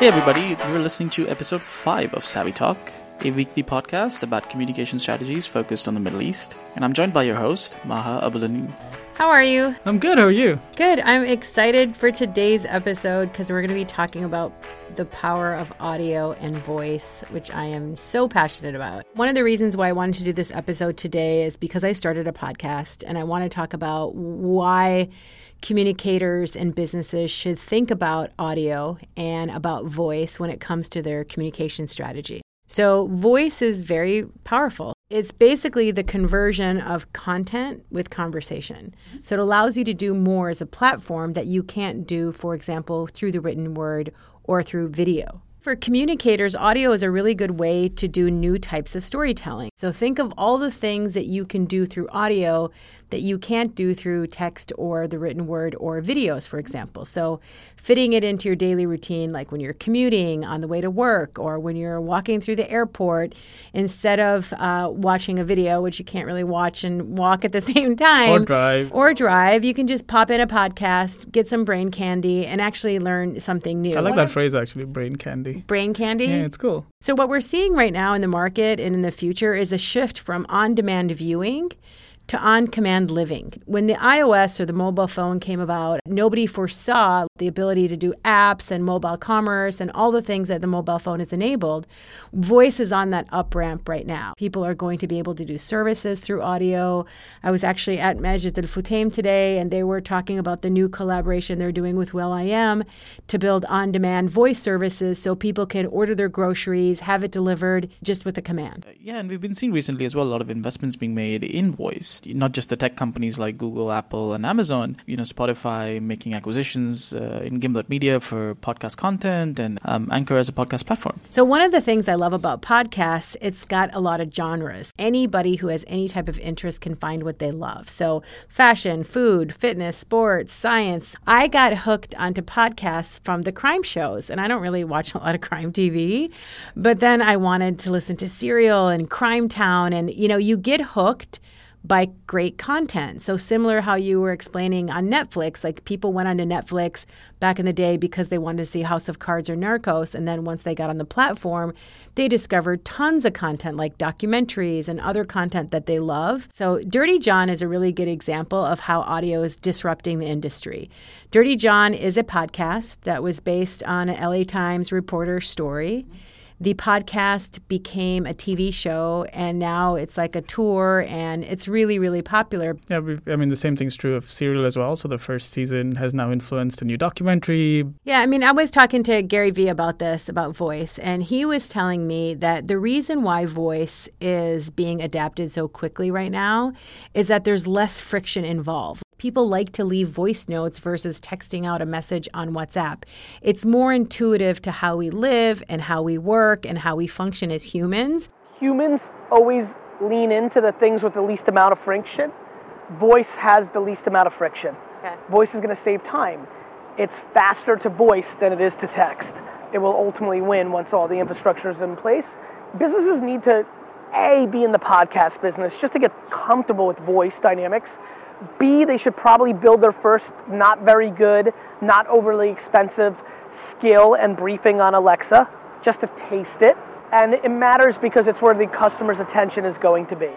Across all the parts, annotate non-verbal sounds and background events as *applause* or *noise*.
Hey, everybody, you're listening to episode 5 of Savvy Talk, a weekly podcast about communication strategies focused on the Middle East. And I'm joined by your host, Maha Abouelenein. How are you? I'm good. How are you? Good. I'm excited for today's episode because we're going to be talking about the power of audio and voice, which I am so passionate about. One of the reasons why I wanted to do this episode today is because I started a podcast and I want to talk about why communicators and businesses should think about audio and about voice when it comes to their communication strategy. So, voice is very powerful. It's basically the conversion of content with conversation. So, it allows you to do more as a platform that you can't do, for example, through the written word or through video. For communicators, audio is a really good way to do new types of storytelling. So think of all the things that you can do through audio that you can't do through text or the written word or videos, for example. So fitting it into your daily routine, like when you're commuting on the way to work or when you're walking through the airport, instead of uh, watching a video, which you can't really watch and walk at the *laughs* same time, Or drive. or drive, you can just pop in a podcast, get some brain candy, and actually learn something new. I like that phrase actually, brain candy. Brain candy? Yeah, it's cool. So, what we're seeing right now in the market and in the future is a shift from on demand viewing to on command living. When the iOS or the mobile phone came about, nobody foresaw the ability to do apps and mobile commerce and all the things that the mobile phone has enabled. Voice is on that up ramp right now. People are going to be able to do services through audio. I was actually at Majid Al Futtaim today and they were talking about the new collaboration they're doing with will.i.am to build on demand voice services so people can order their groceries, have it delivered just with a command. Uh, yeah, and we've been seeing recently as well a lot of investments being made in voice, not just the tech companies like Google, Apple, and Amazon. You know, Spotify making acquisitions uh, in Gimlet Media for podcast content and um, Anchor as a podcast platform. So one of the things I love about podcasts, it's got a lot of genres. Anybody who has any type of interest can find what they love. So fashion, food, fitness, sports, science. I got hooked onto podcasts from the crime shows, and I don't really watch a lot of crime TV, but then I wanted to listen to Serial and Crime Town, and you know, you get hooked by great content. So similar how you were explaining on Netflix, like people went onto Netflix back in the day because they wanted to see House of Cards or Narcos and then once they got on the platform, they discovered tons of content like documentaries and other content that they love. So Dirty John is a really good example of how audio is disrupting the industry. Dirty John is a podcast that was based on an LA Times reporter story the podcast became a TV show, and now it's like a tour, and it's really, really popular. Yeah, we, I mean, the same thing's true of Serial as well. So the first season has now influenced a new documentary. Yeah, I mean, I was talking to Gary Vee about this, about voice, and he was telling me that the reason why voice is being adapted so quickly right now is that there's less friction involved. People like to leave voice notes versus texting out a message on WhatsApp. It's more intuitive to how we live and how we work and how we function as humans. humans always lean into the things with the least amount of friction. Voice has the least amount of friction. Okay. Voice is going to save time. It's faster to voice than it is to text. It will ultimately win once all the infrastructure is in place. Businesses need to A, be in the podcast business just to get comfortable with voice dynamics. B, they should probably build their first not very good, not overly expensive skill and briefing on Alexa just to taste it. And it matters because it's where the customer's attention is going to be.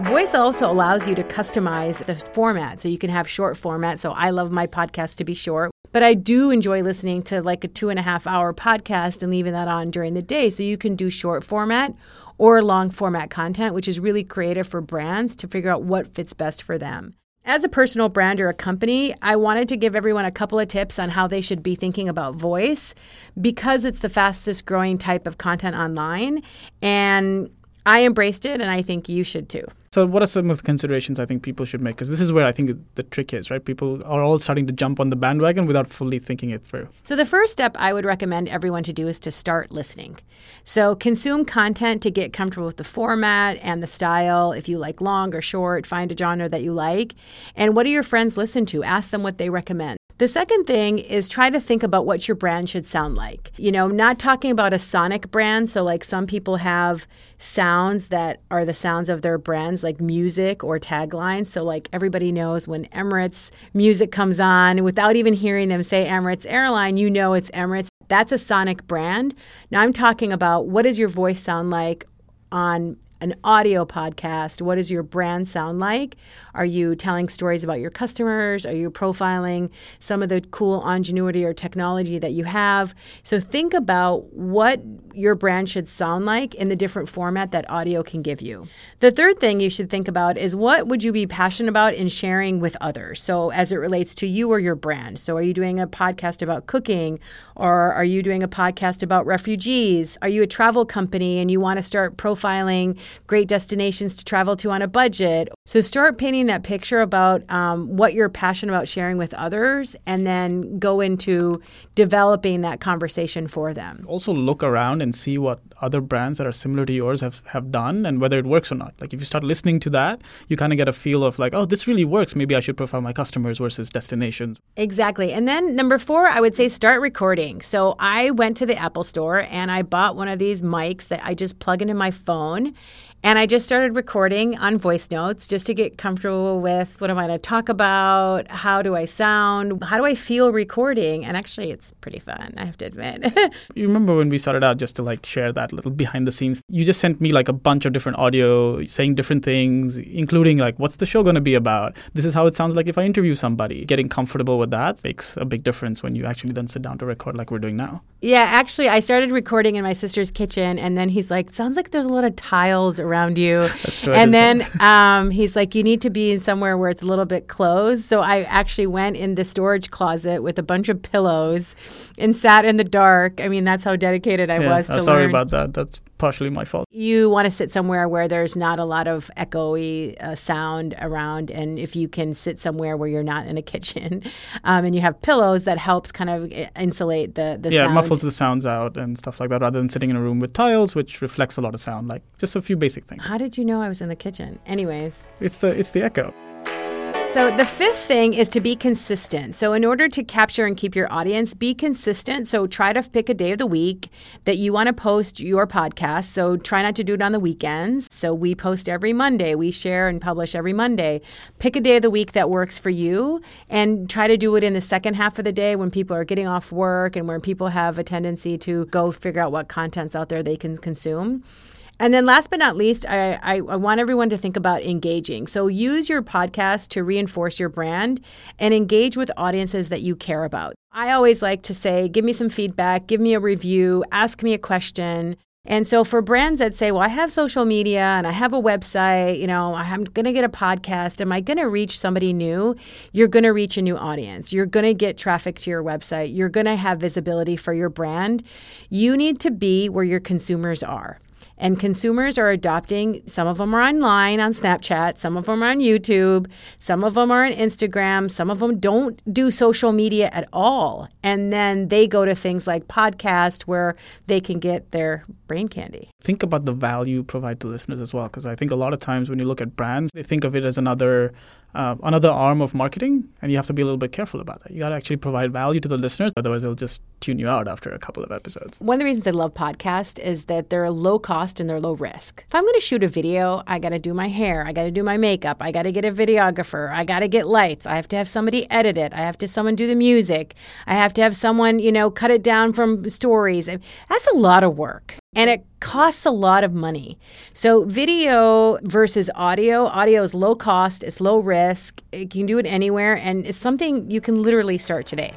Voice also allows you to customize the format. So you can have short format. So I love my podcast to be short, but I do enjoy listening to like a two and a half hour podcast and leaving that on during the day. So you can do short format or long format content, which is really creative for brands to figure out what fits best for them. As a personal brand or a company, I wanted to give everyone a couple of tips on how they should be thinking about voice because it's the fastest growing type of content online. And I embraced it, and I think you should too. So, what are some of the considerations I think people should make? Because this is where I think the trick is, right? People are all starting to jump on the bandwagon without fully thinking it through. So, the first step I would recommend everyone to do is to start listening. So, consume content to get comfortable with the format and the style. If you like long or short, find a genre that you like. And what do your friends listen to? Ask them what they recommend. The second thing is try to think about what your brand should sound like. You know, not talking about a sonic brand. So, like some people have sounds that are the sounds of their brands, like music or taglines. So, like everybody knows when Emirates music comes on, without even hearing them say Emirates Airline, you know it's Emirates. That's a sonic brand. Now, I'm talking about what does your voice sound like on an audio podcast, what does your brand sound like? Are you telling stories about your customers? Are you profiling some of the cool ingenuity or technology that you have? So think about what your brand should sound like in the different format that audio can give you. The third thing you should think about is what would you be passionate about in sharing with others? So as it relates to you or your brand. So are you doing a podcast about cooking or are you doing a podcast about refugees? Are you a travel company and you want to start profiling great destinations to travel to on a budget? So start painting that picture about um, what you're passionate about sharing with others and then go into developing that conversation for them. Also look around and see what other brands that are similar to yours have, have done and whether it works or not. Like if you start listening to that, you kind of get a feel of like, oh, this really works. Maybe I should profile my customers versus destinations. Exactly. And then number four, I would say start recording. So I went to the Apple store and I bought one of these mics that I just plug into my phone and I just started recording on voice notes just to get comfortable with what am I going to talk about? How do I sound? How do I feel recording? And actually, it's pretty fun, I have to admit. *laughs* you remember when we started out just to like share that little behind the scenes? You just sent me like a bunch of different audio saying different things, including like, what's the show going to be about? This is how it sounds like if I interview somebody. Getting comfortable with that makes a big difference when you actually then sit down to record like we're doing now. Yeah, actually, I started recording in my sister's kitchen, and then he's like, sounds like there's a lot of tiles around around you. *laughs* That's. And then *laughs* um, he's like, you need to be in somewhere where it's a little bit closed. So I actually went in the storage closet with a bunch of pillows and sat in the dark. I mean, that's how dedicated I yeah, was to I'm sorry learn. about that. That's partially my fault. You want to sit somewhere where there's not a lot of echoey uh, sound around, and if you can sit somewhere where you're not in a kitchen, *laughs* um, and you have pillows, that helps kind of uh, insulate the the yeah, sound. it muffles the sounds out and stuff like that, rather than sitting in a room with tiles, which reflects a lot of sound. Like just a few basic things. How did you know I was in the kitchen? Anyways, It's the it's the echo. So the fifth thing is to be consistent. So in order to capture and keep your audience, be consistent. So try to pick a day of the week that you want to post your podcast. So try not to do it on the weekends. So we post every Monday. We share and publish every Monday. Pick a day of the week that works for you and try to do it in the second half of the day when people are getting off work and when people have a tendency to go figure out what content's out there they can consume. And then last but not least, I, I, I, want everyone to think about engaging. So use your podcast to reinforce your brand and engage with audiences that you care about. I always like to say, give me some feedback, give me a review, ask me a question. And so for brands that say, well, I have social media and I have a website, you know, I'm going to get a podcast. Am I going to reach somebody new? You're going to reach a new audience. You're going to get traffic to your website. You're going to have visibility for your brand. You need to be where your consumers are. And consumers are adopting, some of them are online on Snapchat, some of them are on YouTube, some of them are on Instagram, some of them don't do social media at all. And then they go to things like podcast where they can get their brain candy. Think about the value you provide to listeners as well, because I think a lot of times when you look at brands, they think of it as another uh, another arm of marketing, and you have to be a little bit careful about that. You got to actually provide value to the listeners, otherwise they'll just tune you out after a couple of episodes. One of the reasons I love podcast is that they're low cost and they're low risk. If I'm going to shoot a video, I got to do my hair, I got to do my makeup, I got to get a videographer, I got to get lights, I have to have somebody edit it, I have to someone do the music, I have to have someone you know cut it down from stories. That's a lot of work and it costs a lot of money. So, video versus audio audio is low cost, it's low risk, you can do it anywhere, and it's something you can literally start today.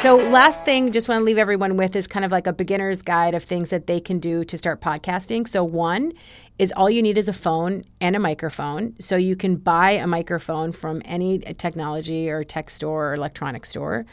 So, last thing, just want to leave everyone with is kind of like a beginner's guide of things that they can do to start podcasting. So, one is all you need is a phone and a microphone. So, you can buy a microphone from any technology or tech store or electronic store.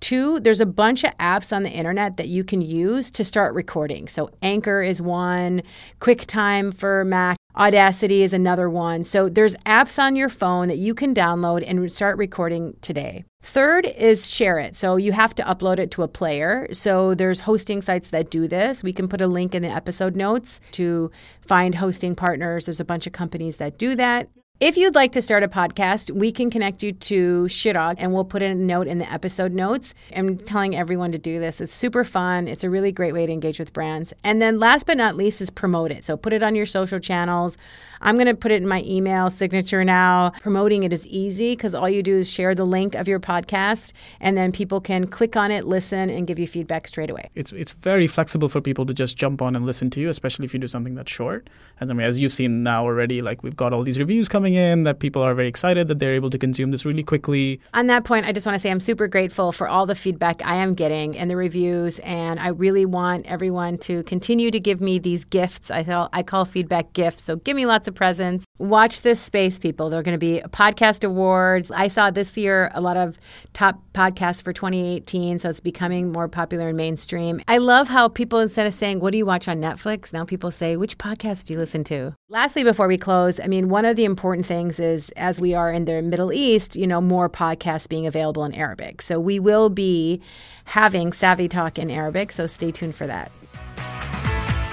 Two, there's a bunch of apps on the internet that you can use to start recording. So, Anchor is one, QuickTime for Mac, Audacity is another one. So, there's apps on your phone that you can download and start recording today. Third is share it. So you have to upload it to a player. So there's hosting sites that do this. We can put a link in the episode notes to find hosting partners. There's a bunch of companies that do that. If you'd like to start a podcast, we can connect you to Shidog and we'll put a note in the episode notes. I'm telling everyone to do this. It's super fun. It's a really great way to engage with brands. And then last but not least is promote it. So put it on your social channels. I'm going to put it in my email signature now. Promoting it is easy because all you do is share the link of your podcast and then people can click on it, listen, and give you feedback straight away. It's it's very flexible for people to just jump on and listen to you, especially if you do something that's short. And I mean, as you've seen now already, like we've got all these reviews coming in that people are very excited that they're able to consume this really quickly. On that point, I just want to say I'm super grateful for all the feedback I am getting and the reviews, and I really want everyone to continue to give me these gifts. I call I call feedback gifts. So give me lots of presents. Watch this space, people. There are going to be podcast awards. I saw this year a lot of top podcasts for 2018, so it's becoming more popular and mainstream. I love how people instead of saying, "What do you watch on Netflix?" now people say, "Which podcast do you listen to?" Lastly, before we close, I mean, one of the important things is as we are in the Middle East, you know, more podcasts being available in Arabic. So we will be having Savvy Talk in Arabic, so stay tuned for that.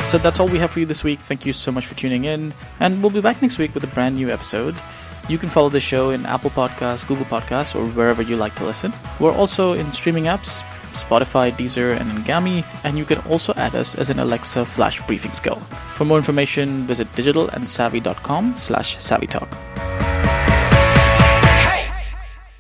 So that's all we have for you this week. Thank you so much for tuning in, and we'll be back next week with a brand new episode. You can follow the show in Apple Podcasts, Google Podcasts, or wherever you like to listen. We're also in streaming apps Spotify, Deezer, and Anghami, and you can also add us as an Alexa flash briefing skill. For more information, visit digitalandsavvy.com slash savvytalk.